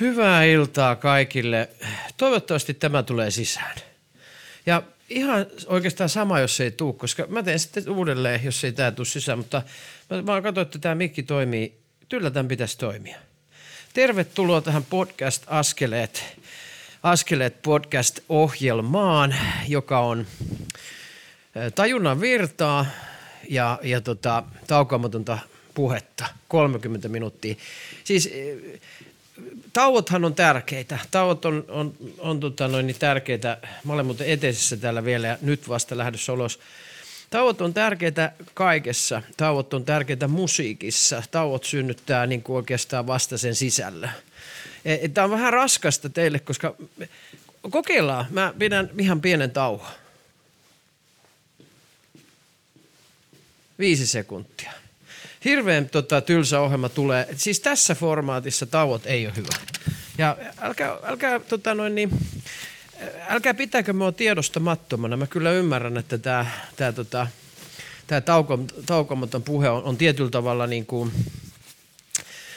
Hyvää iltaa kaikille. Toivottavasti tämä tulee sisään. Ja ihan oikeastaan sama, jos ei tule, koska mä teen sitten uudelleen, jos ei tämä tule sisään, mutta mä vaan katsoin, että tämä mikki toimii. Kyllä tämän pitäisi toimia. Tervetuloa tähän podcast Askeleet, Askeleet podcast-ohjelmaan, joka on tajunnan virtaa ja, ja tota, taukoamatonta puhetta, 30 minuuttia. Siis tauothan on tärkeitä. Tauot on, on, on tota noin, niin tärkeitä. Mä olen muuten eteisessä täällä vielä ja nyt vasta lähdössä ulos. Tauot on tärkeitä kaikessa. Tauot on tärkeitä musiikissa. Tauot synnyttää niin kuin oikeastaan vasta sen sisällä. E, Tämä on vähän raskasta teille, koska kokeillaan. Mä pidän ihan pienen tauon. Viisi sekuntia hirveän tota, tylsä ohjelma tulee. Siis tässä formaatissa tauot ei ole hyvä. Ja älkää, älkää, tota noin niin, älkää pitääkö mua tiedostamattomana. Mä kyllä ymmärrän, että tämä tota, tauko, taukomaton puhe on, on tietyllä tavalla niin kuin,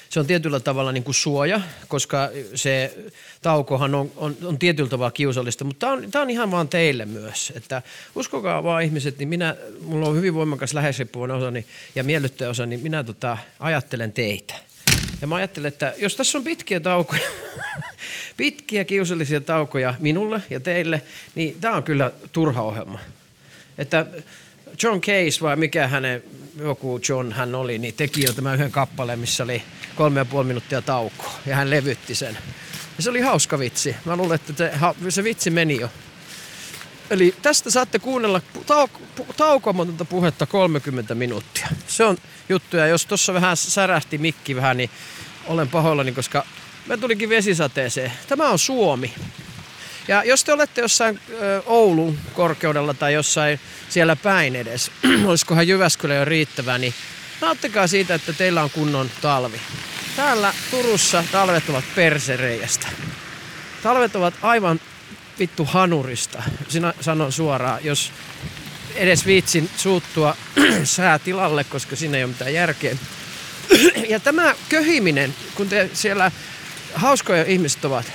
se on tietyllä tavalla niin kuin suoja, koska se taukohan on, on, on tietyllä tavalla kiusallista, mutta tämä on, tämä on ihan vaan teille myös, että uskokaa vaan ihmiset, niin minä, mulla on hyvin voimakas läheisriippuvainen osani ja miellyttäjä osa, niin minä tota, ajattelen teitä. Ja mä ajattelen, että jos tässä on pitkiä taukoja, pitkiä kiusallisia taukoja minulle ja teille, niin tämä on kyllä turha ohjelma. Että John Case vai mikä hänen, joku John hän oli, niin teki jo tämän yhden kappaleen, missä oli kolme ja puoli minuuttia taukoa ja hän levytti sen. Ja se oli hauska vitsi. Mä luulen, että se, vitsi meni jo. Eli tästä saatte kuunnella tauk- taukomatonta puhetta 30 minuuttia. Se on juttu. Ja jos tuossa vähän särähti mikki vähän, niin olen pahoillani, koska me tulikin vesisateeseen. Tämä on Suomi. Ja jos te olette jossain Oulun korkeudella tai jossain siellä päin edes, olisikohan Jyväskylä jo riittävää, niin nauttikaa siitä, että teillä on kunnon talvi. Täällä Turussa talvet ovat persereijästä. Talvet ovat aivan vittu hanurista, sinä sanon suoraan, jos edes viitsin suuttua säätilalle, koska siinä ei ole mitään järkeä. Ja tämä köhiminen, kun te siellä hauskoja ihmiset ovat.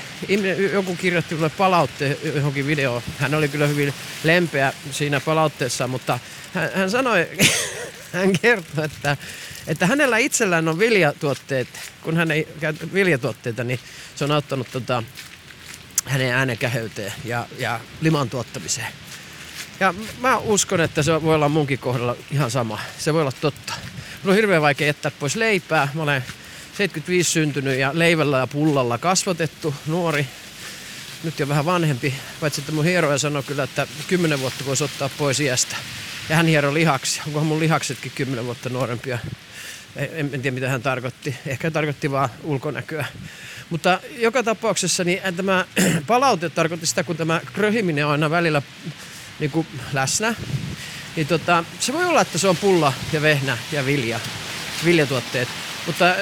Joku kirjoitti mulle palautteen johonkin videoon. Hän oli kyllä hyvin lempeä siinä palautteessa, mutta hän, hän sanoi, hän kertoi, että, että hänellä itsellään on viljatuotteet. Kun hän ei käytä viljatuotteita, niin se on auttanut tota, hänen äänenkäheyteen ja, ja liman tuottamiseen. Ja mä uskon, että se voi olla munkin kohdalla ihan sama. Se voi olla totta. Mulla on hirveän vaikea jättää pois leipää. Mä olen 75 syntynyt ja leivällä ja pullalla kasvatettu nuori. Nyt jo vähän vanhempi, paitsi että mun hieroja sanoi kyllä, että 10 vuotta voisi ottaa pois iästä. Ja hän hiero lihaksi. Onkohan mun lihaksetkin 10 vuotta nuorempia? En, en tiedä mitä hän tarkoitti. Ehkä tarkoitti vaan ulkonäköä. Mutta joka tapauksessa niin tämä palaute tarkoitti sitä, kun tämä kröhiminen on aina välillä niin kuin läsnä. Niin tota, se voi olla, että se on pulla ja vehnä ja vilja, viljatuotteet. Mutta äh,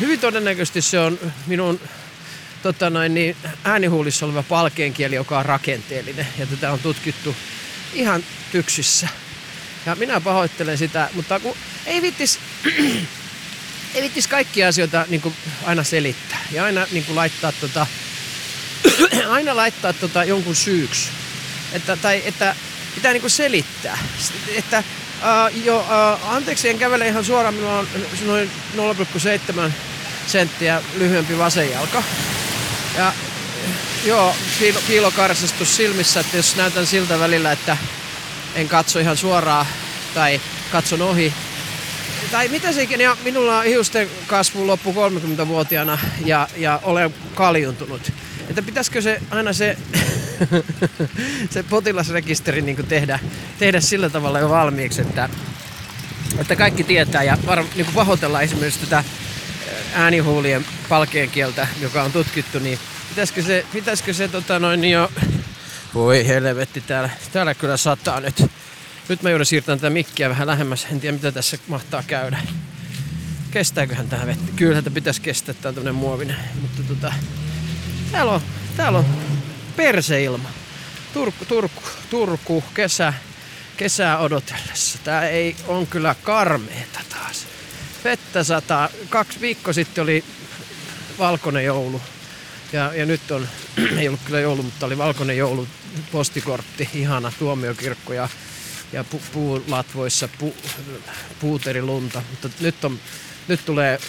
hyvin todennäköisesti se on minun tota noin, niin, äänihuulissa oleva palkeenkieli, joka on rakenteellinen. Ja tätä on tutkittu ihan tyksissä. Ja minä pahoittelen sitä, mutta kun ei vittis, ei vittis kaikkia asioita niin aina selittää. Ja aina niin kuin laittaa, tota, aina laittaa tota jonkun syyksi. Että, tai että pitää niin kuin selittää. Että Uh, joo, uh, anteeksi, en kävele ihan suoraan. Minulla on noin 0,7 senttiä lyhyempi vasen jalka. Ja joo, piilo, piilokarsastus silmissä, että jos näytän siltä välillä, että en katso ihan suoraan tai katson ohi. Tai mitä se ikinä, ja minulla on hiusten kasvu loppu 30-vuotiaana ja, ja olen kaljuntunut. Että pitäisikö se aina se se potilasrekisteri niin tehdä, tehdä sillä tavalla jo valmiiksi, että, että kaikki tietää ja var, niin pahoitellaan esimerkiksi tätä äänihuulien palkeen kieltä, joka on tutkittu, niin pitäisikö se, pitäisikö se tota noin jo... Voi helvetti, täällä, täällä kyllä sataa nyt. Nyt mä joudun siirtämään tätä mikkiä vähän lähemmäs. En tiedä mitä tässä mahtaa käydä. Kestääköhän tähän vetti? Kyllä, että pitäisi kestää. Tää on muovinen. Mutta tota, täällä on, täällä on perseilma. Turku, Turku, Turku kesä, kesää odotellessa. Tää ei on kyllä karmeeta taas. Vettä sataa. Kaksi viikko sitten oli valkoinen joulu. Ja, ja nyt on, ei ollut kyllä joulu, mutta oli valkoinen joulu, postikortti, ihana tuomiokirkko ja, ja pu, puulatvoissa pu, puuterilunta. Mutta nyt, on, nyt tulee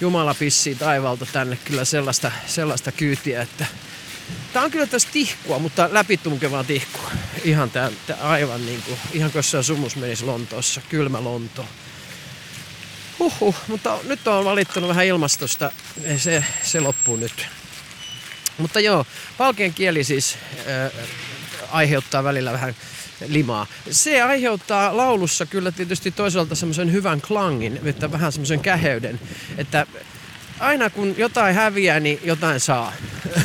Jumala pissii taivalta tänne kyllä sellaista, sellaista kyytiä, että Tämä on kyllä tästä tihkua, mutta läpitunkevaa tihkua. Ihan tää, tää aivan niin kuin, ihan jossain sumus menisi Lontoossa, kylmä Lonto. Huhhuh, mutta nyt on valittanut vähän ilmastosta, se, se loppuu nyt. Mutta joo, palkeen kieli siis äh, aiheuttaa välillä vähän limaa. Se aiheuttaa laulussa kyllä tietysti toisaalta semmoisen hyvän klangin, että vähän semmoisen käheyden, että aina kun jotain häviää, niin jotain saa.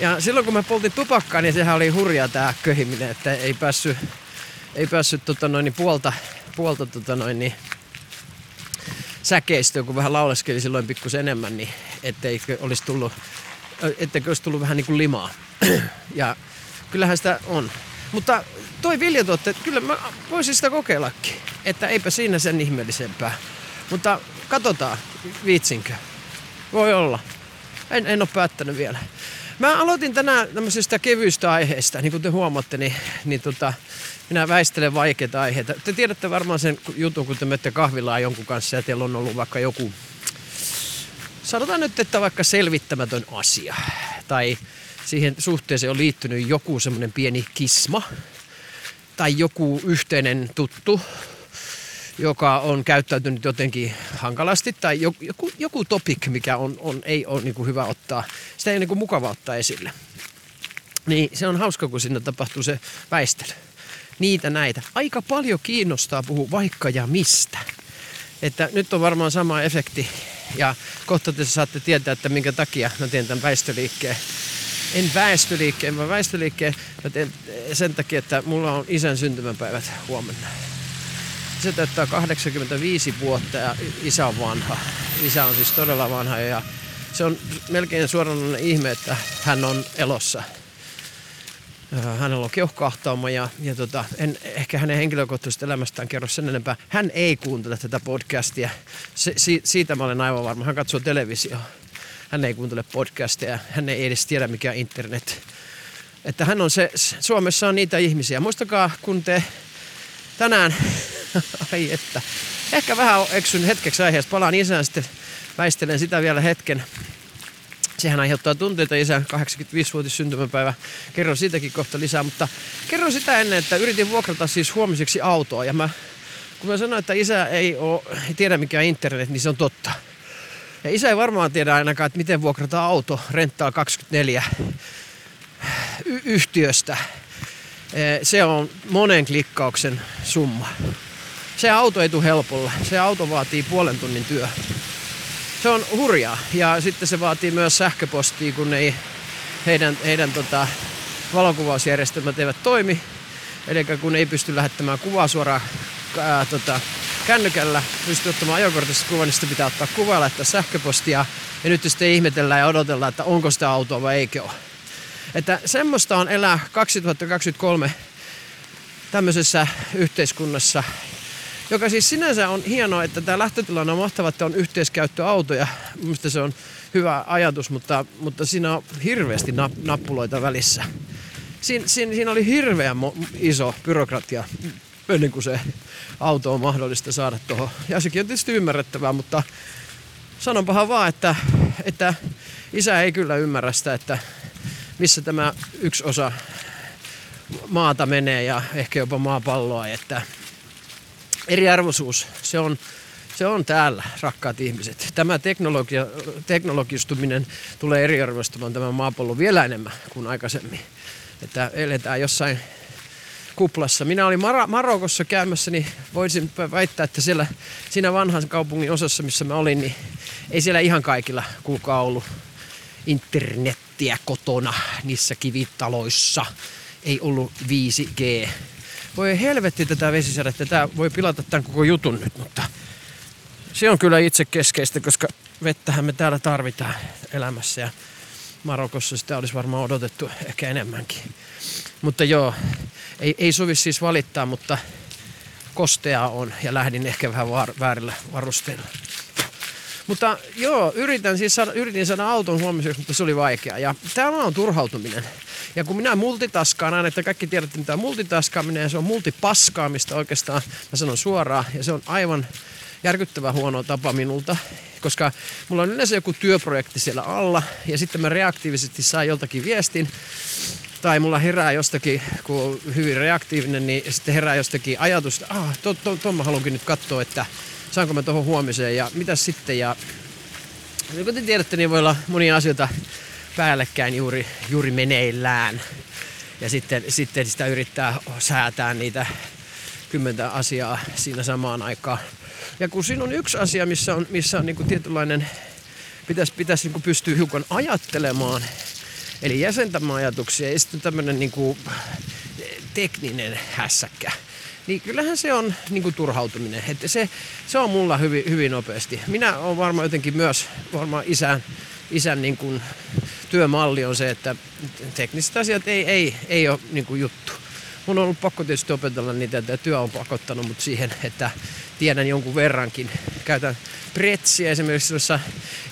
ja silloin kun mä poltin tupakkaa, niin sehän oli hurjaa tää köhiminen, että ei päässyt, ei päässyt tota noin, niin puolta, puolta tota noin, niin säkeistöä, kun vähän lauleskeli silloin pikkusen enemmän, niin ettei olisi tullut, etteikö olisi tullut vähän niin kuin limaa. ja kyllähän sitä on. Mutta toi viljatuotte, kyllä mä voisin sitä kokeillakin. Että eipä siinä sen ihmeellisempää. Mutta katsotaan, viitsinkö. Voi olla. En, en ole päättänyt vielä. Mä aloitin tänään tämmöisestä kevyistä aiheista. Niin kuin te huomaatte, niin, niin tota, minä väistelen vaikeita aiheita. Te tiedätte varmaan sen jutun, kun te menette kahvilaan jonkun kanssa ja teillä on ollut vaikka joku, sanotaan nyt, että vaikka selvittämätön asia. Tai siihen suhteeseen on liittynyt joku semmoinen pieni kisma. Tai joku yhteinen tuttu, joka on käyttäytynyt jotenkin hankalasti tai joku, joku topic, mikä on, on, ei ole niin kuin hyvä ottaa, sitä ei ole niin kuin mukava ottaa esille. Niin se on hauska, kun sinne tapahtuu se väistely. Niitä näitä. Aika paljon kiinnostaa puhua vaikka ja mistä. Että nyt on varmaan sama efekti ja kohta te saatte tietää, että minkä takia mä teen tämän väistöliikkeen. En väestöliikkeen, vaan väistöliikkeen mä teen sen takia, että mulla on isän syntymäpäivät huomenna. Se täyttää 85 vuotta ja isä on vanha. Isä on siis todella vanha ja se on melkein suoranainen ihme, että hän on elossa. Hänellä on keuhkoahtauma ja, ja tota, en ehkä hänen henkilökohtaisesta elämästään kerro sen enempää. Hän ei kuuntele tätä podcastia. Se, si, siitä mä olen aivan varma. Hän katsoo televisioa. Hän ei kuuntele podcastia. Hän ei edes tiedä mikä internet. Että hän on se, Suomessa on niitä ihmisiä. Muistakaa, kun te tänään Ai että. Ehkä vähän eksyn hetkeksi aiheesta. Palaan isään sitten. Väistelen sitä vielä hetken. Sehän aiheuttaa tunteita isän 85-vuotis syntymäpäivä. Kerron siitäkin kohta lisää, mutta kerron sitä ennen, että yritin vuokrata siis huomiseksi autoa. Ja mä, kun mä sanoin, että isä ei, oo, ei tiedä mikä internet, niin se on totta. Ja isä ei varmaan tiedä ainakaan, että miten vuokrataan auto Rental 24 y- yhtiöstä. Se on monen klikkauksen summa se auto ei tule helpolla. Se auto vaatii puolen tunnin työ. Se on hurjaa. Ja sitten se vaatii myös sähköpostia, kun ei heidän, heidän tota, valokuvausjärjestelmät eivät toimi. Eli kun ei pysty lähettämään kuvaa suoraan ää, tota, kännykällä, pystyy ottamaan ajokortista kuvan, niin sitten pitää ottaa kuvaa ja laittaa sähköpostia. Ja nyt sitten ihmetellään ja odotellaan, että onko sitä autoa vai eikö ole. Että semmoista on elää 2023 tämmöisessä yhteiskunnassa, joka siis sinänsä on hienoa, että tämä lähtötilanne on mahtava, että on yhteiskäyttöautoja. Mielestäni se on hyvä ajatus, mutta, mutta siinä on hirveästi nappuloita välissä. Siinä, siinä, siinä oli hirveän iso byrokratia ennen kuin se auto on mahdollista saada tuohon. Ja sekin on tietysti ymmärrettävää, mutta sanonpahan vaan, että, että isä ei kyllä ymmärrä sitä, että missä tämä yksi osa maata menee ja ehkä jopa maapalloa, että eriarvoisuus, se on, se on täällä, rakkaat ihmiset. Tämä teknologia, teknologistuminen tulee eriarvoistamaan tämän maapallon vielä enemmän kuin aikaisemmin. Että eletään jossain kuplassa. Minä olin Mar- Marokossa käymässä, niin voisin väittää, että siellä siinä vanhan kaupungin osassa, missä mä olin, niin ei siellä ihan kaikilla kuulkaa ollut internettiä kotona niissä kivitaloissa. Ei ollut 5G voi helvetti tätä vesisadetta, tämä voi pilata tämän koko jutun nyt, mutta se on kyllä itse keskeistä, koska vettähän me täällä tarvitaan elämässä ja Marokossa sitä olisi varmaan odotettu ehkä enemmänkin. Mutta joo, ei, ei sovi siis valittaa, mutta kostea on ja lähdin ehkä vähän var, väärillä varusteilla. Mutta joo, yritän siis saada, yritin saada auton huomiseksi, mutta se oli vaikea. Ja tämä on turhautuminen. Ja kun minä multitaskaan aina, että kaikki tiedätte mitä multitaskaaminen ja se on multipaskaamista oikeastaan, mä sanon suoraan, ja se on aivan järkyttävä huono tapa minulta, koska mulla on yleensä joku työprojekti siellä alla ja sitten mä reaktiivisesti saan joltakin viestin tai mulla herää jostakin, kun on hyvin reaktiivinen, niin sitten herää jostakin ajatusta, ah, tuon to, to, mä haluankin nyt katsoa, että saanko mä tuohon huomiseen ja mitä sitten. Ja niin kun te tiedätte, niin voi olla monia asioita päällekkäin juuri, juuri meneillään. Ja sitten, sitten sitä yrittää säätää niitä kymmentä asiaa siinä samaan aikaan. Ja kun siinä on yksi asia, missä on, missä on niin tietynlainen, pitäisi, pitäisi niin pystyä hiukan ajattelemaan, eli jäsentämään ajatuksia, ja sitten tämmöinen niin kuin tekninen hässäkkä. Niin kyllähän se on niin kuin turhautuminen. Että se, se on mulla hyvin, hyvin nopeasti. Minä olen varmaan jotenkin myös, varmaan isän, isän niin kuin työmalli on se, että tekniset asiat ei, ei, ei ole niin kuin juttu mun on ollut pakko tietysti opetella niitä, että työ on pakottanut mut siihen, että tiedän jonkun verrankin. Käytän pretsiä esimerkiksi sellaisessa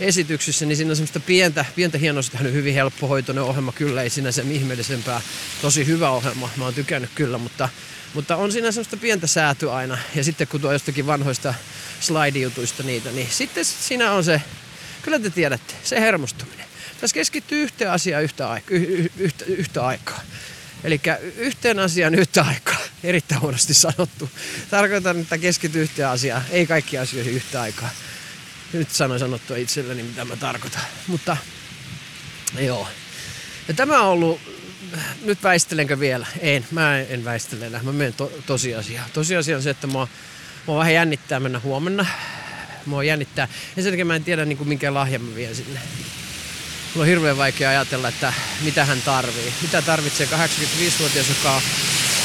esityksissä, niin siinä on semmoista pientä, pientä hienosta, hyvin helppohoitoinen ohjelma, kyllä ei siinä sen ihmeellisempää. Tosi hyvä ohjelma, mä oon tykännyt kyllä, mutta, mutta on siinä semmoista pientä säätyä aina. Ja sitten kun tuo jostakin vanhoista slide-jutuista niitä, niin sitten siinä on se, kyllä te tiedätte, se hermostuminen. Tässä keskittyy yhteen asiaan yhtä, aika, yhtä, yhtä aikaa. Eli yhteen asiaan yhtä aikaa. Erittäin huonosti sanottu. Tarkoitan, että keskityy yhteen asiaan, ei kaikki asioihin yhtä aikaa. Nyt sanoin sanottua itselleni, mitä mä tarkoitan. Mutta joo. Ja tämä on ollut, nyt väistelenkö vielä? En, mä en väistele enää. Mä menen to, tosiasiaan. Tosiasia on se, että mua, mua vähän jännittää mennä huomenna. Mua jännittää. Ensinnäkin mä en tiedä niin kuin minkä lahjan mä vien sinne. Mulla on hirveän vaikea ajatella, että mitä hän tarvii. Mitä tarvitsee 85-vuotias, joka,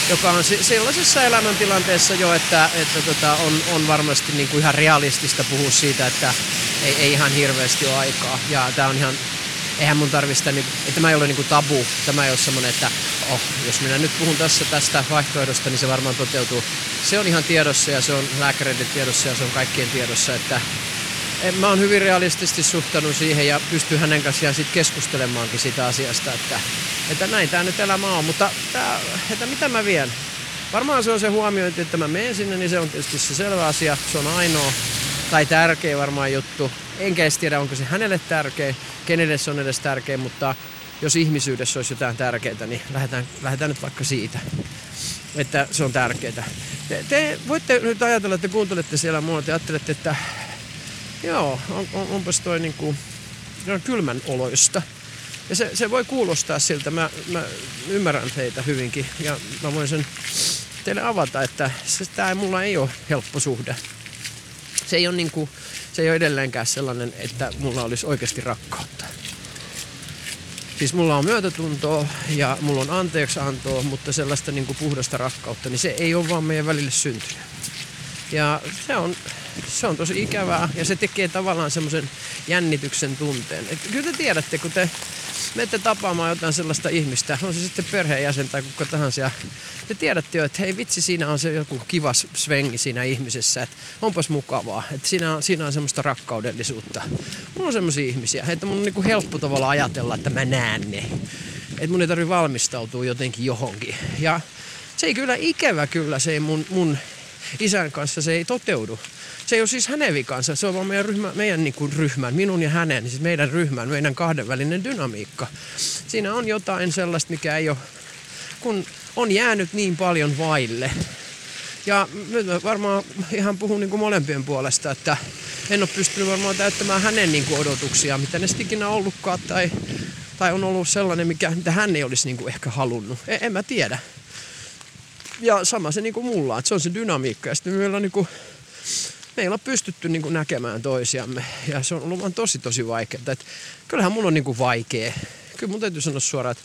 joka on sellaisessa elämäntilanteessa jo, että, että tota, on, on varmasti niin kuin ihan realistista puhua siitä, että ei, ei ihan hirveästi ole aikaa. Ja tämä on ihan eihän mun tarvista, niin, että tämä ei ole niin kuin tabu. Tämä ei ole semmoinen, että oh, jos minä nyt puhun tässä tästä vaihtoehdosta, niin se varmaan toteutuu. Se on ihan tiedossa ja se on lääkäreiden tiedossa ja se on kaikkien tiedossa, että mä oon hyvin realistisesti suhtanut siihen ja pystyn hänen kanssaan sitten keskustelemaankin siitä asiasta, että, että näin tämä nyt elämä on. Mutta tää, että mitä mä vien? Varmaan se on se huomiointi, että mä menen sinne, niin se on tietysti se selvä asia. Se on ainoa tai tärkeä varmaan juttu. Enkä edes tiedä, onko se hänelle tärkeä, kenelle se on edes tärkeä, mutta jos ihmisyydessä olisi jotain tärkeää, niin lähdetään, lähdetään nyt vaikka siitä, että se on tärkeää. Te, te voitte nyt ajatella, että kuuntelette siellä mua, ja ajattelette, että Joo, on, on, onpas toi niinku, on kylmän oloista. Ja se, se voi kuulostaa siltä, mä, mä ymmärrän teitä hyvinkin ja mä voin sen teille avata, että se, tää mulla ei ole helppo suhde. Se ei ole, niinku, se ei ole edelleenkään sellainen, että mulla olisi oikeasti rakkautta. Siis mulla on myötätuntoa ja mulla on anteeksiantoa, mutta sellaista niinku puhdasta rakkautta, niin se ei ole vaan meidän välille syntynyt. Ja se on, se on tosi ikävää ja se tekee tavallaan semmoisen jännityksen tunteen. Et kyllä te tiedätte, kun te menette tapaamaan jotain sellaista ihmistä, on se sitten perheenjäsen tai kuka tahansa, ja te tiedätte jo, että hei vitsi, siinä on se joku kiva svengi siinä ihmisessä, että onpas mukavaa, että siinä on, siinä on semmoista rakkaudellisuutta. Mulla on semmoisia ihmisiä, että mun on niinku helppo tavalla ajatella, että mä näen ne. Että mun ei tarvitse valmistautua jotenkin johonkin. Ja se ei kyllä ikävä kyllä, se ei mun, mun isän kanssa se ei toteudu. Se ei ole siis hänen vikansa, se on vaan meidän, ryhmä, meidän niin kuin ryhmän, minun ja hänen, siis meidän ryhmän, meidän kahdenvälinen dynamiikka. Siinä on jotain sellaista, mikä ei ole, kun on jäänyt niin paljon vaille. Ja nyt mä varmaan ihan puhun niin kuin molempien puolesta, että en ole pystynyt varmaan täyttämään hänen niin kuin odotuksia, mitä ne sitten ikinä ollutkaan, tai, tai on ollut sellainen, mikä, mitä hän ei olisi niin kuin ehkä halunnut. En, en mä tiedä ja sama se niin kuin mulla, että se on se dynamiikka. Ja sitten meillä on, niin kuin, meillä on pystytty niin kuin näkemään toisiamme ja se on ollut vaan tosi tosi vaikeaa. Että kyllähän mulla on niin kuin vaikea. Kyllä mun täytyy sanoa suoraan, että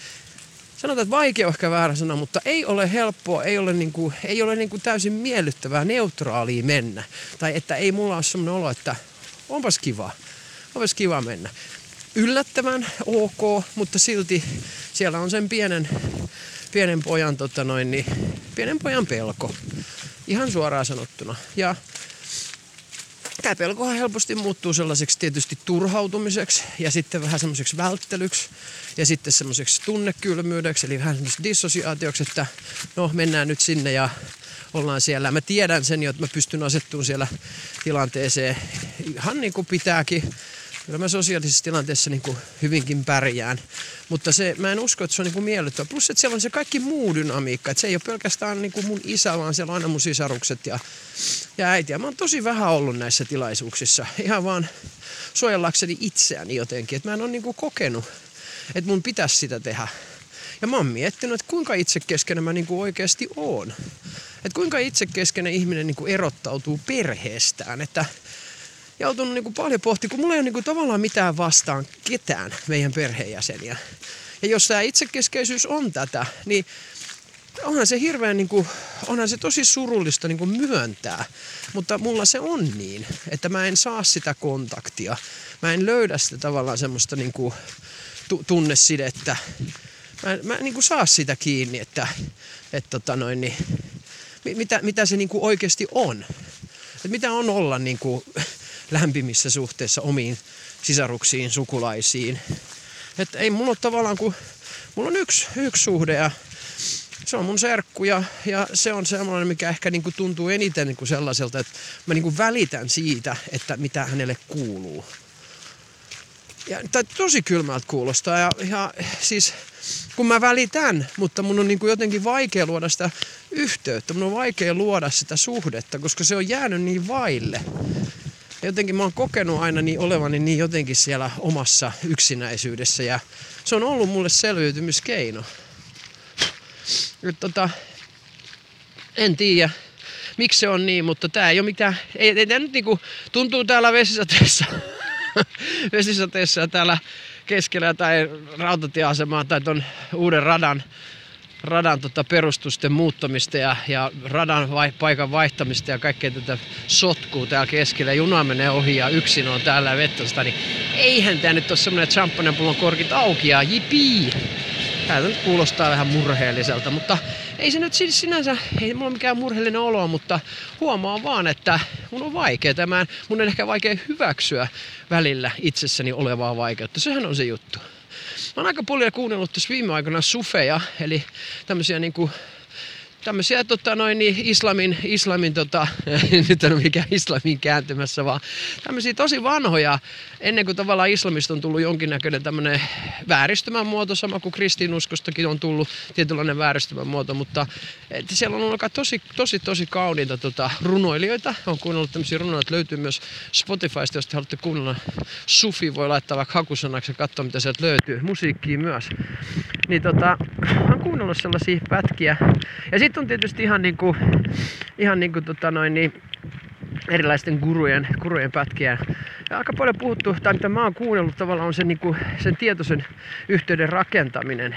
sanotaan, että vaikea on ehkä väärä sana, mutta ei ole helppoa, ei ole, niin kuin, ei ole niin kuin täysin miellyttävää, neutraalia mennä. Tai että ei mulla ole sellainen olo, että onpas kiva, onpas kiva mennä. Yllättävän ok, mutta silti siellä on sen pienen pienen pojan, tota noin, niin, pienen pojan pelko. Ihan suoraan sanottuna. Ja häpeäpelkohan helposti muuttuu sellaiseksi tietysti turhautumiseksi ja sitten vähän semmoiseksi välttelyksi ja sitten semmoiseksi tunnekylmyydeksi, eli vähän semmoiseksi dissosiaatioksi, että no mennään nyt sinne ja ollaan siellä. Mä tiedän sen jo, että mä pystyn asettumaan siellä tilanteeseen ihan niin kuin pitääkin. Kyllä mä sosiaalisessa tilanteessa niin kuin hyvinkin pärjään. Mutta se, mä en usko, että se on niin kuin miellyttävä. Plus, että siellä on se kaikki muu dynamiikka. Että se ei ole pelkästään niin kuin mun isä, vaan siellä on aina mun sisarukset ja, ja äiti. Ja mä oon tosi vähän ollut näissä tilaisuuksissa. Ihan vaan suojellakseni itseäni jotenkin. Että mä en ole niin kuin kokenut, että mun pitäisi sitä tehdä. Ja mä oon miettinyt, että kuinka itsekeskeinen mä niin kuin oikeasti oon. Että kuinka itsekeskeinen ihminen niin kuin erottautuu perheestään. Että joutunut niin kuin paljon pohtimaan, kun mulla ei ole niin kuin tavallaan mitään vastaan ketään meidän perheenjäseniä. Ja jos tämä itsekeskeisyys on tätä, niin onhan se hirveän, niin kuin, onhan se tosi surullista niin kuin myöntää. Mutta mulla se on niin, että mä en saa sitä kontaktia. Mä en löydä sitä tavallaan semmoista niin kuin, tunnesidettä. Mä en, mä en niin kuin saa sitä kiinni, että, että tota noin, niin, mitä, mitä se niin kuin oikeasti on. Että mitä on olla niin kuin, lämpimissä suhteessa omiin sisaruksiin, sukulaisiin. Että ei mulla ole tavallaan kuin, mulla on yksi, yksi suhde ja se on mun serkku ja, ja se on sellainen, mikä ehkä niin tuntuu eniten niin kuin sellaiselta, että mä niin välitän siitä, että mitä hänelle kuuluu. Ja, tai tosi kylmältä kuulostaa ja, ja siis kun mä välitän, mutta mun on niin jotenkin vaikea luoda sitä yhteyttä, mun on vaikea luoda sitä suhdetta, koska se on jäänyt niin vaille jotenkin mä oon kokenut aina niin olevani niin jotenkin siellä omassa yksinäisyydessä ja se on ollut mulle selviytymiskeino. Nyt tota, en tiedä miksi se on niin, mutta tää ei ole mitään, ei, ei tää nyt niinku, tuntuu täällä vesisateessa, vesisateessa täällä keskellä tai rautatieasemaa tai ton uuden radan radan tota perustusten muuttamista ja, ja radan vai, paikan vaihtamista ja kaikkea tätä sotkuu täällä keskellä. Juna menee ohi ja yksin on täällä vettosta, niin eihän tämä nyt ole semmoinen, että champagnepullon korkit auki ja jipii. Tämä nyt kuulostaa vähän murheelliselta, mutta ei se nyt sinänsä, ei mulla mikään murheellinen olo, mutta huomaan vaan, että mun on vaikea tämän, mun on ehkä vaikea hyväksyä välillä itsessäni olevaa vaikeutta. Sehän on se juttu. Mä oon aika paljon kuunnellut tässä viime aikoina sufeja, eli tämmöisiä niinku tämmöisiä tota, noin, niin islamin, islamin tota, nyt ole mikään islamin kääntymässä, vaan tämmöisiä tosi vanhoja, ennen kuin tavallaan islamista on tullut jonkinnäköinen tämmöinen vääristymän muoto, sama kuin kristinuskostakin on tullut tietynlainen vääristymän muoto, mutta että siellä on ollut tosi, tosi, tosi kauniita tota, runoilijoita. on kuunnellut tämmöisiä runoja, löytyy myös Spotifysta, jos te haluatte kuunnella sufi, voi laittaa vaikka hakusanaksi ja katsoa, mitä sieltä löytyy. Musiikkia myös. Niin tota, oon kuunnellut sellaisia pätkiä. Ja sitten on tietysti ihan niinku, ihan niinku tota noin niin, erilaisten gurujen, gurujen pätkiä. Ja aika paljon puhuttu, tai mitä mä oon kuunnellut tavallaan on sen, niin kuin, sen tietoisen yhteyden rakentaminen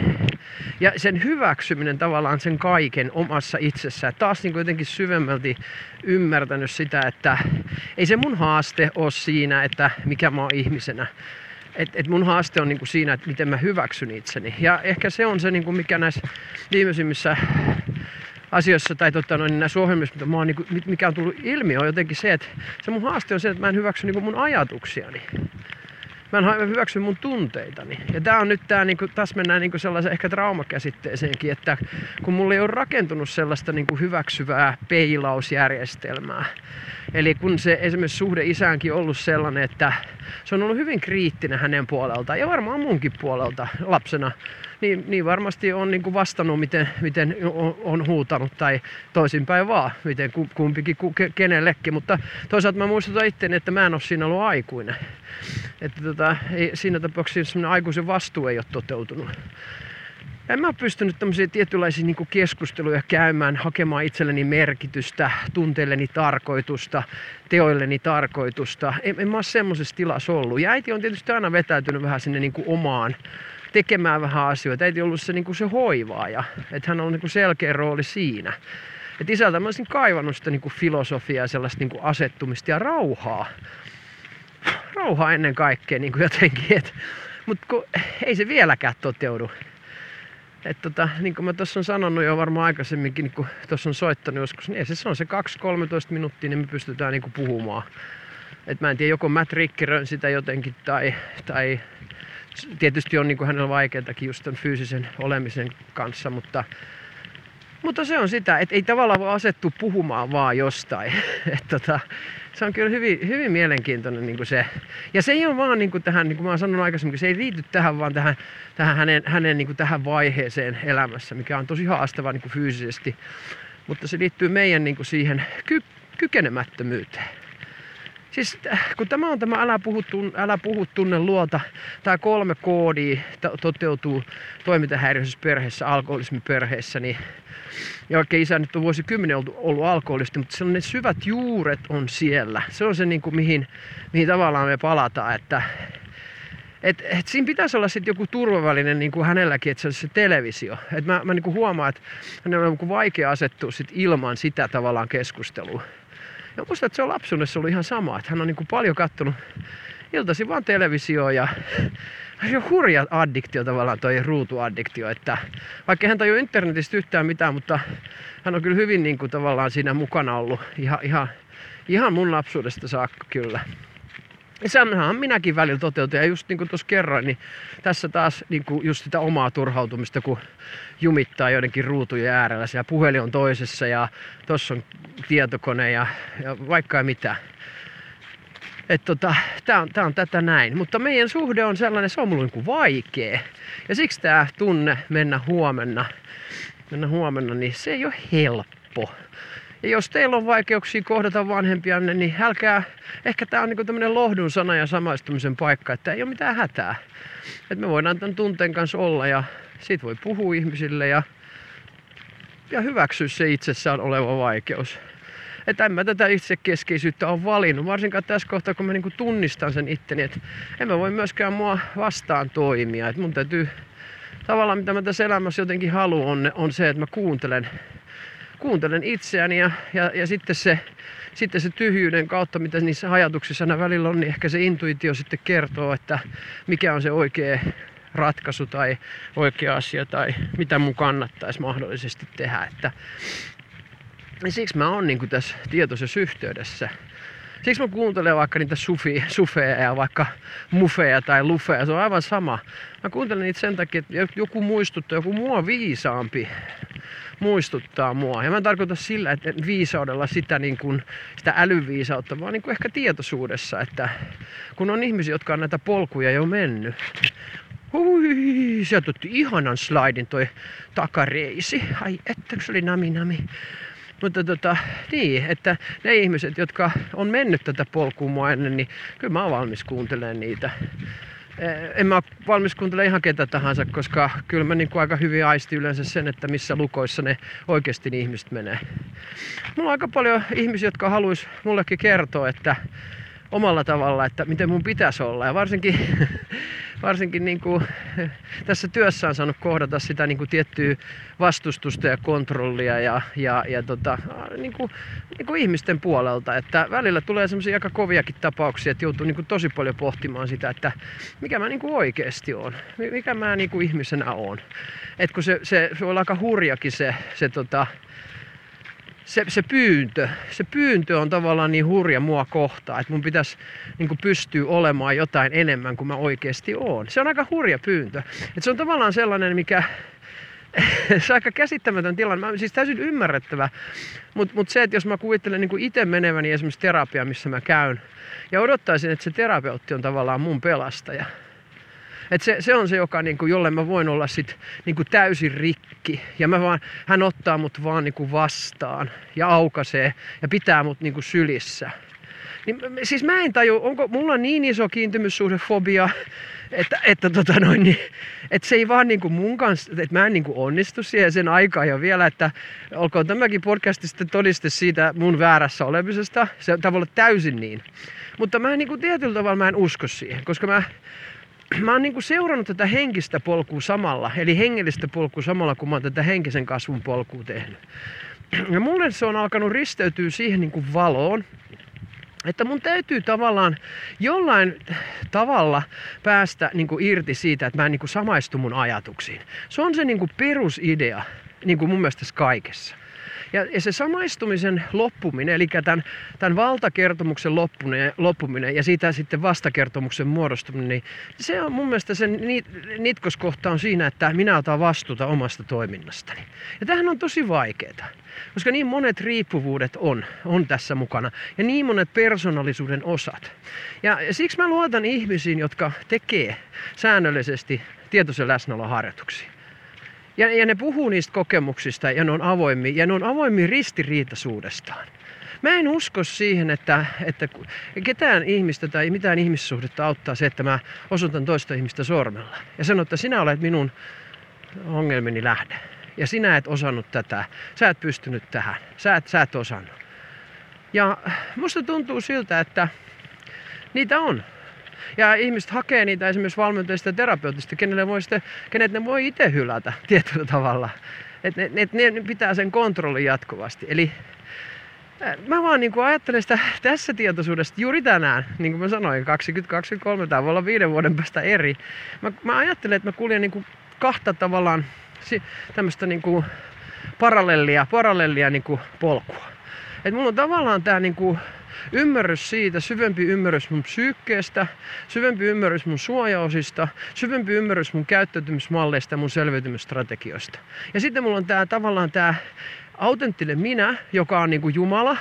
ja sen hyväksyminen tavallaan sen kaiken omassa itsessään. Taas niin kuin jotenkin syvemmälti ymmärtänyt sitä, että ei se mun haaste ole siinä, että mikä mä oon ihmisenä, et, et mun haaste on niinku siinä, että miten mä hyväksyn itseni. Ja ehkä se on se, niinku, mikä näissä viimeisimmissä asioissa tai tota, noin, näissä ohjelmissa, mitä mä oon, niinku, mikä on tullut ilmi, on jotenkin se, että se mun haaste on se, että mä en hyväksy niinku mun ajatuksiani. Mä en hyväksy mun tunteitani. Ja tää on nyt tää, niinku, taas mennään niinku sellaisen ehkä traumakäsitteeseenkin, että kun mulla ei ole rakentunut sellaista niinku hyväksyvää peilausjärjestelmää. Eli kun se esimerkiksi suhde isäänkin ollut sellainen, että se on ollut hyvin kriittinen hänen puoleltaan ja varmaan munkin puolelta lapsena niin, niin varmasti on niin kuin vastannut, miten, miten on, on huutanut tai toisinpäin vaan, miten kumpikin kenellekin. Mutta toisaalta mä muistutan itteni, että mä en ole siinä ollut aikuinen. Että tota, ei, siinä tapauksessa aikuisen vastuu ei ole toteutunut. En mä pystynyt tämmöisiä tietynlaisia niin keskusteluja käymään, hakemaan itselleni merkitystä, tunteelleni tarkoitusta, teoilleni tarkoitusta. En, en mä ole semmoisessa tilassa ollut. Ja äiti on tietysti aina vetäytynyt vähän sinne niin kuin omaan tekemään vähän asioita. Äiti on ollut se, niin kuin se hoivaaja, että hän on ollut niin kuin selkeä rooli siinä. Et isältä mä olisin kaivannut sitä niin kuin filosofiaa, sellaista niin kuin asettumista ja rauhaa. Rauhaa ennen kaikkea niin kuin jotenkin, mutta ei se vieläkään toteudu. Et tota, niin kuin mä tuossa on sanonut jo varmaan aikaisemminkin, niin kun tuossa on soittanut joskus, niin se, on se 2-13 minuuttia, niin me pystytään niin kuin puhumaan Et mä en tiedä, joko mä trikkeröin sitä jotenkin tai, tai tietysti on niin kuin hänellä vaikeatakin just tämän fyysisen olemisen kanssa, mutta, mutta se on sitä, että ei tavallaan voi asettu puhumaan vaan jostain. Et tota, se on kyllä hyvin, hyvin mielenkiintoinen niin kuin se. Ja se ei ole vaan niin kuin tähän, niin kuin mä oon sanonut aikaisemmin, se ei liity tähän vaan tähän, tähän hänen, hänen niin kuin tähän vaiheeseen elämässä, mikä on tosi haastava niin kuin fyysisesti. Mutta se liittyy meidän niin kuin siihen ky- kykenemättömyyteen. Siis äh, kun tämä on tämä älä puhu, älä puhu tunne luota, tämä kolme koodia toteutuu toimintahäiriöisessä perheessä, alkoholismiperheessä, niin ja vaikka isä nyt on vuosikymmenen ollut, ollut alkoholisti, mutta se on ne syvät juuret on siellä. Se on se, niin kuin, mihin, mihin tavallaan me palataan, että et, et siinä pitäisi olla sitten joku turvavälinen niin kuin hänelläkin, että se olisi se televisio. Et mä, mä niin kuin huomaan, että hänellä on niin vaikea asettua sit ilman sitä tavallaan keskustelua. Ja musta, että se on lapsuudessa ollut ihan sama, että hän on niin kuin paljon kattonut iltaisin vaan televisioon ja se on hurja addiktio tavallaan toi ruutuaddiktio, että vaikka hän tajua internetistä yhtään mitään, mutta hän on kyllä hyvin niin kuin tavallaan siinä mukana ollut ihan, ihan, ihan mun lapsuudesta saakka kyllä. Ja senhän minäkin välillä toteutin. Ja just niin kuin tuossa kerroin, niin tässä taas niin kuin just sitä omaa turhautumista, kun jumittaa joidenkin ruutujen äärellä. Siellä puhelin on toisessa ja tuossa on tietokone ja, ja vaikka ja mitä. Että tota, tää on, tää on tätä näin. Mutta meidän suhde on sellainen, se on mulle niin kuin vaikea. Ja siksi tämä tunne mennä huomenna, mennä huomenna, niin se ei ole helppo. Ja jos teillä on vaikeuksia kohdata vanhempia, niin älkää, ehkä tämä on niinku tämmöinen lohdun sana ja samaistumisen paikka, että ei ole mitään hätää. Että me voidaan tämän tunteen kanssa olla ja siitä voi puhua ihmisille ja, ja hyväksyä se itsessään oleva vaikeus. Että en mä tätä itsekeskeisyyttä ole valinnut, varsinkaan tässä kohtaa, kun mä niinku tunnistan sen itteni, että en mä voi myöskään mua vastaan toimia. Että mun täytyy tavallaan, mitä mä tässä elämässä jotenkin haluan, on, on se, että mä kuuntelen kuuntelen itseäni ja, ja, ja sitten, se, sitten se tyhjyyden kautta, mitä niissä ajatuksissa aina välillä on, niin ehkä se intuitio sitten kertoo, että mikä on se oikea ratkaisu tai oikea asia tai mitä mun kannattaisi mahdollisesti tehdä. Että, ja siksi mä oon niin tässä tietoisessa yhteydessä. Siksi mä kuuntelen vaikka niitä sufi, sufeja ja vaikka mufeja tai lufeja, se on aivan sama. Mä kuuntelen niitä sen takia, että joku muistuttaa, joku mua viisaampi muistuttaa mua. Ja mä en tarkoita sillä, että viisaudella sitä, niin kuin, sitä älyviisautta, vaan niin kuin ehkä tietoisuudessa, että kun on ihmisiä, jotka on näitä polkuja jo mennyt, Hui, sieltä otti ihanan slaidin toi takareisi. Ai, että se oli nami nami. Mutta tota, niin, että ne ihmiset, jotka on mennyt tätä polkua mua ennen, niin kyllä mä oon valmis kuuntelemaan niitä. Eh, en mä valmis kuuntelemaan ihan ketä tahansa, koska kyllä mä niin kuin aika hyvin aisti yleensä sen, että missä lukoissa ne oikeasti ne ihmiset menee. Mulla on aika paljon ihmisiä, jotka haluaisi mullekin kertoa, että omalla tavalla, että miten mun pitäisi olla. Ja varsinkin, varsinkin niin kuin, tässä työssä on saanut kohdata sitä niin kuin tiettyä vastustusta ja kontrollia ja, ja, ja tota, niin kuin, niin kuin ihmisten puolelta. Että välillä tulee semmoisia aika koviakin tapauksia, että joutuu niin kuin tosi paljon pohtimaan sitä, että mikä mä niin kuin oikeasti on, mikä mä niin kuin ihmisenä on. Et kun se, se, se olla aika hurjakin se, se tota, se, se pyyntö, se pyyntö on tavallaan niin hurja mua kohtaan, että mun pitäisi niin pystyä olemaan jotain enemmän kuin mä oikeasti oon. Se on aika hurja pyyntö. Et se on tavallaan sellainen, mikä, se on aika käsittämätön tilanne. Mä, siis täysin ymmärrettävä. Mutta mut se, että jos mä kuvittelen niin itse meneväni esimerkiksi terapiaan, missä mä käyn, ja odottaisin, että se terapeutti on tavallaan mun pelastaja, et se, se on se, joka, niin kuin, jolle mä voin olla sit, niin kuin täysin rikki. Ja mä vaan, hän ottaa mut vaan niin kuin vastaan ja aukasee ja pitää mut niin kuin sylissä. Niin, siis mä en taju, onko mulla niin iso kiintymyssuhdefobia, että, että, tota noin, niin, että se ei vaan niin kuin mun kanssa, että mä en niin kuin onnistu siihen sen aikaa jo vielä, että olkoon tämäkin podcast sitten todiste siitä mun väärässä olemisesta. Se on tavallaan täysin niin. Mutta mä en niin kuin tietyllä tavalla mä en usko siihen, koska mä, mä oon niinku seurannut tätä henkistä polkua samalla, eli hengellistä polkua samalla, kun mä oon tätä henkisen kasvun polkua tehnyt. Ja mulle se on alkanut risteytyä siihen niinku valoon, että mun täytyy tavallaan jollain tavalla päästä niin kuin irti siitä, että mä en niin kuin samaistu mun ajatuksiin. Se on se niin kuin perusidea niin kuin mun mielestä kaikessa. Ja, ja se samaistumisen loppuminen, eli tämän, tämän valtakertomuksen loppuminen, loppuminen ja siitä sitten vastakertomuksen muodostuminen, niin se on mun mielestä sen nitkoskohta on siinä, että minä otan vastuuta omasta toiminnastani. Ja tämähän on tosi vaikeaa, koska niin monet riippuvuudet on, on tässä mukana ja niin monet persoonallisuuden osat. Ja siksi mä luotan ihmisiin, jotka tekee säännöllisesti tietoisen läsnäolon harjoituksia. Ja, ja ne puhuu niistä kokemuksista ja ne on avoimia, ja ne on avoimia ristiriitaisuudestaan. Mä en usko siihen, että, että ketään ihmistä tai mitään ihmissuhdetta auttaa se, että mä osoitan toista ihmistä sormella. Ja sanon, että sinä olet minun ongelmini lähde. Ja sinä et osannut tätä. Sä et pystynyt tähän. Sä et, sä et osannut. Ja musta tuntuu siltä, että niitä on. Ja ihmiset hakee niitä esimerkiksi valmentajista terapeutista, kenelle voi sitten, kenet ne voi itse hylätä tietyllä tavalla. Että ne, ne, ne pitää sen kontrollin jatkuvasti. Eli mä vaan niin kuin ajattelen sitä tässä tietoisuudesta juuri tänään, niin kuin mä sanoin, 2023 tai voi olla viiden vuoden päästä eri. Mä, mä ajattelen, että mä kuljen niin kuin kahta tavallaan tämmöistä niin parallellia, parallellia niin kuin polkua. Et mulla on tavallaan tää niin kuin ymmärrys siitä, syvempi ymmärrys mun psyykkeestä, syvempi ymmärrys mun suojaosista, syvempi ymmärrys mun käyttäytymismalleista ja mun selviytymisstrategioista. Ja sitten mulla on tää tavallaan tää autenttinen minä, joka on niinku Jumala,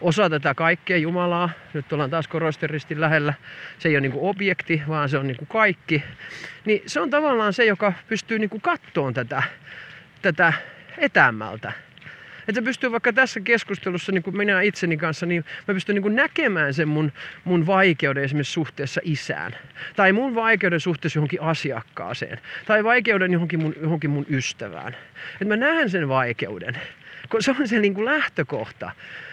osa tätä kaikkea Jumalaa. Nyt ollaan taas korosteristin lähellä. Se ei ole niinku objekti, vaan se on niinku kaikki. Niin se on tavallaan se, joka pystyy niinku kattoon tätä, tätä etämältä. Että pystyy vaikka tässä keskustelussa, niin kuin minä itseni kanssa, niin mä pystyn niin kuin näkemään sen mun, mun vaikeuden esimerkiksi suhteessa isään. Tai mun vaikeuden suhteessa johonkin asiakkaaseen. Tai vaikeuden johonkin mun, johonkin mun ystävään. Että mä näen sen vaikeuden. Kun se on se niin kuin lähtökohta.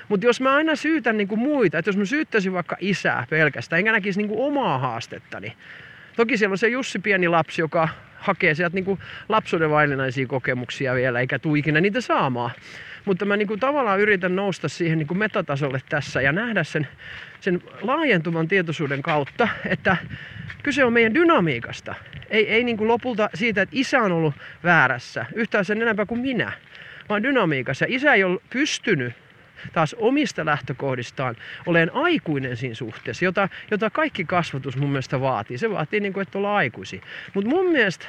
Mutta jos mä aina syytän niin kuin muita, että jos mä syyttäisin vaikka isää pelkästään, enkä näkisi niin kuin omaa haastettani. Toki siellä on se Jussi pieni lapsi, joka hakee sieltä niin kuin lapsuuden vaillinaisia kokemuksia vielä, eikä tule ikinä niitä saamaan. Mutta mä niin kuin tavallaan yritän nousta siihen niin kuin metatasolle tässä ja nähdä sen, sen laajentuvan tietoisuuden kautta, että kyse on meidän dynamiikasta. Ei, ei niin kuin lopulta siitä, että isä on ollut väärässä yhtään sen enempää kuin minä, vaan dynamiikassa. Isä ei ole pystynyt taas omista lähtökohdistaan olen aikuinen siinä suhteessa, jota, jota kaikki kasvatus mun mielestä vaatii. Se vaatii, niin kuin, että ollaan aikuisia. Mutta mun mielestä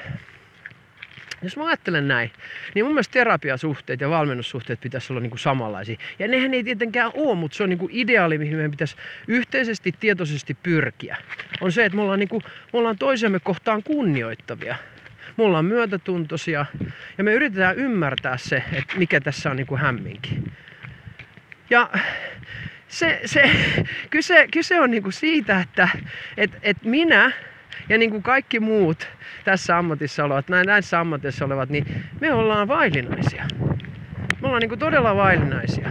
jos mä ajattelen näin, niin mun mielestä terapiasuhteet ja valmennussuhteet pitäisi olla niin kuin samanlaisia. Ja nehän ei tietenkään ole, mutta se on niin kuin ideaali, mihin meidän pitäisi yhteisesti, tietoisesti pyrkiä. On se, että me ollaan, niin kuin, me ollaan toisemme kohtaan kunnioittavia. Me ollaan myötätuntoisia ja me yritetään ymmärtää se, että mikä tässä on niin kuin hämminki. Ja se, se, kyse, kyse on niin kuin siitä, että et, et minä ja niin kuin kaikki muut tässä ammatissa olevat, näissä ammatissa olevat, niin me ollaan vaillinaisia. Me ollaan niin kuin todella vaillinaisia.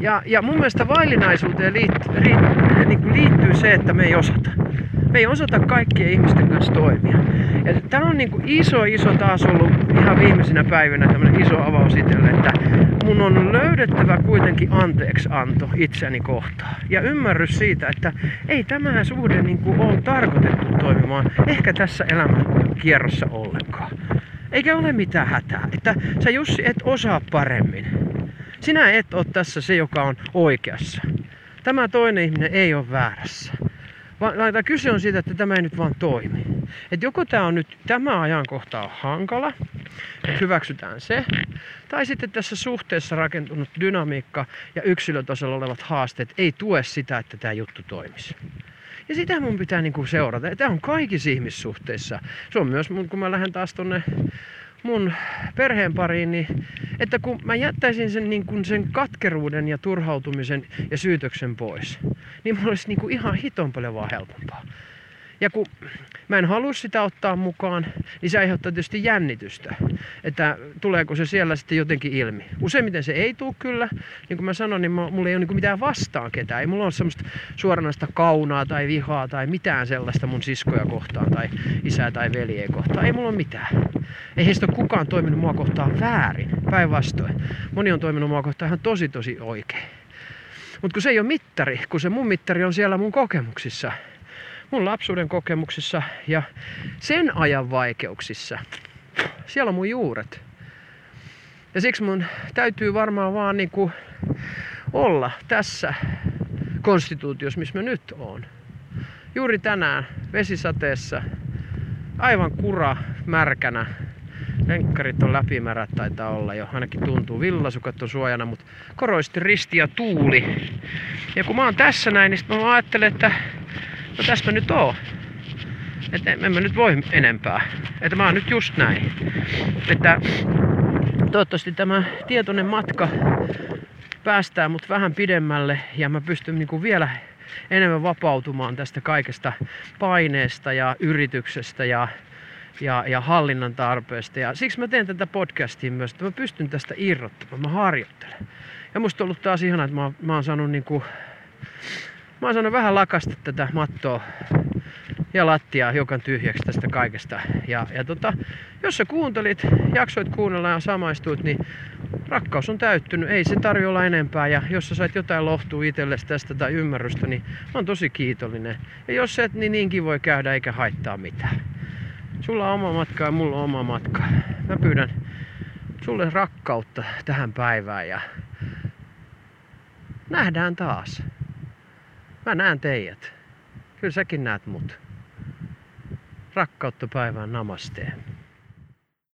Ja, ja mun mielestä vaillinaisuuteen liittyy, niin liittyy se, että me ei osata. Me ei osata kaikkien ihmisten kanssa toimia. Ja tämä on niin kuin iso, iso taas ollut ihan viimeisinä päivinä tämmöinen iso avaus itselle, että mun on löydettävä kuitenkin anteeksi anto itseni kohtaan. Ja ymmärrys siitä, että ei tämä suhde niin kuin ole tarkoitettu toimimaan ehkä tässä elämän kierrossa ollenkaan. Eikä ole mitään hätää, että sä Jussi et osaa paremmin. Sinä et ole tässä se, joka on oikeassa. Tämä toinen ihminen ei ole väärässä. Vaan kyse on siitä, että tämä ei nyt vaan toimi. Että joko tämä on nyt, tämä ajankohta on hankala, että hyväksytään se, tai sitten tässä suhteessa rakentunut dynamiikka ja yksilötasolla olevat haasteet ei tue sitä, että tämä juttu toimisi. Ja sitä mun pitää niinku seurata. Tämä on kaikissa ihmissuhteissa. Se on myös mun, kun mä lähden taas tonne mun perheen pariin, niin että kun mä jättäisin sen, niin kuin sen katkeruuden ja turhautumisen ja syytöksen pois, niin mulla olisi niin kuin ihan hiton paljon vaan helpompaa. Ja kun mä en halua sitä ottaa mukaan, niin se aiheuttaa tietysti jännitystä, että tuleeko se siellä sitten jotenkin ilmi. Useimmiten se ei tule kyllä, niin kuin mä sanoin, niin mulla ei ole niin mitään vastaan ketään. Ei mulla ole semmoista suoranaista kaunaa tai vihaa tai mitään sellaista mun siskoja kohtaan tai isää tai veljeä kohtaan. Ei mulla ole mitään. Ei heistä ole kukaan toiminut mua kohtaan väärin, päinvastoin. Moni on toiminut mua kohtaan ihan tosi tosi oikein. Mutta kun se ei ole mittari, kun se mun mittari on siellä mun kokemuksissa, mun lapsuuden kokemuksissa ja sen ajan vaikeuksissa. Siellä on mun juuret. Ja siksi mun täytyy varmaan vaan niinku olla tässä konstituutiossa, missä mä nyt oon. Juuri tänään vesisateessa, aivan kura märkänä. Lenkkarit on läpimärät taitaa olla jo, ainakin tuntuu. Villasukat on suojana, mutta koroisti risti ja tuuli. Ja kun mä oon tässä näin, niin mä ajattelen, että tässä mä nyt oon. Että en mä nyt voi enempää. Että mä oon nyt just näin. Että toivottavasti tämä tietoinen matka päästää mut vähän pidemmälle ja mä pystyn niinku vielä enemmän vapautumaan tästä kaikesta paineesta ja yrityksestä ja, ja, ja hallinnan tarpeesta. Ja siksi mä teen tätä podcastia myös, että mä pystyn tästä irrottamaan, mä harjoittelen. Ja musta on ollut taas ihanaa, että mä, mä oon saanut niinku, mä oon saanut vähän lakasta tätä mattoa ja lattia hiukan tyhjäksi tästä kaikesta. Ja, ja tota, jos sä kuuntelit, jaksoit kuunnella ja samaistuit, niin rakkaus on täyttynyt, ei se tarvi olla enempää. Ja jos sä sait jotain lohtua itsellesi tästä tai ymmärrystä, niin mä oon tosi kiitollinen. Ja jos et, niin niinkin voi käydä eikä haittaa mitään. Sulla on oma matka ja mulla on oma matka. Mä pyydän sulle rakkautta tähän päivään ja nähdään taas. Mä näen teidät. Kyllä säkin näet mut. Rakkautta päivään namasteen.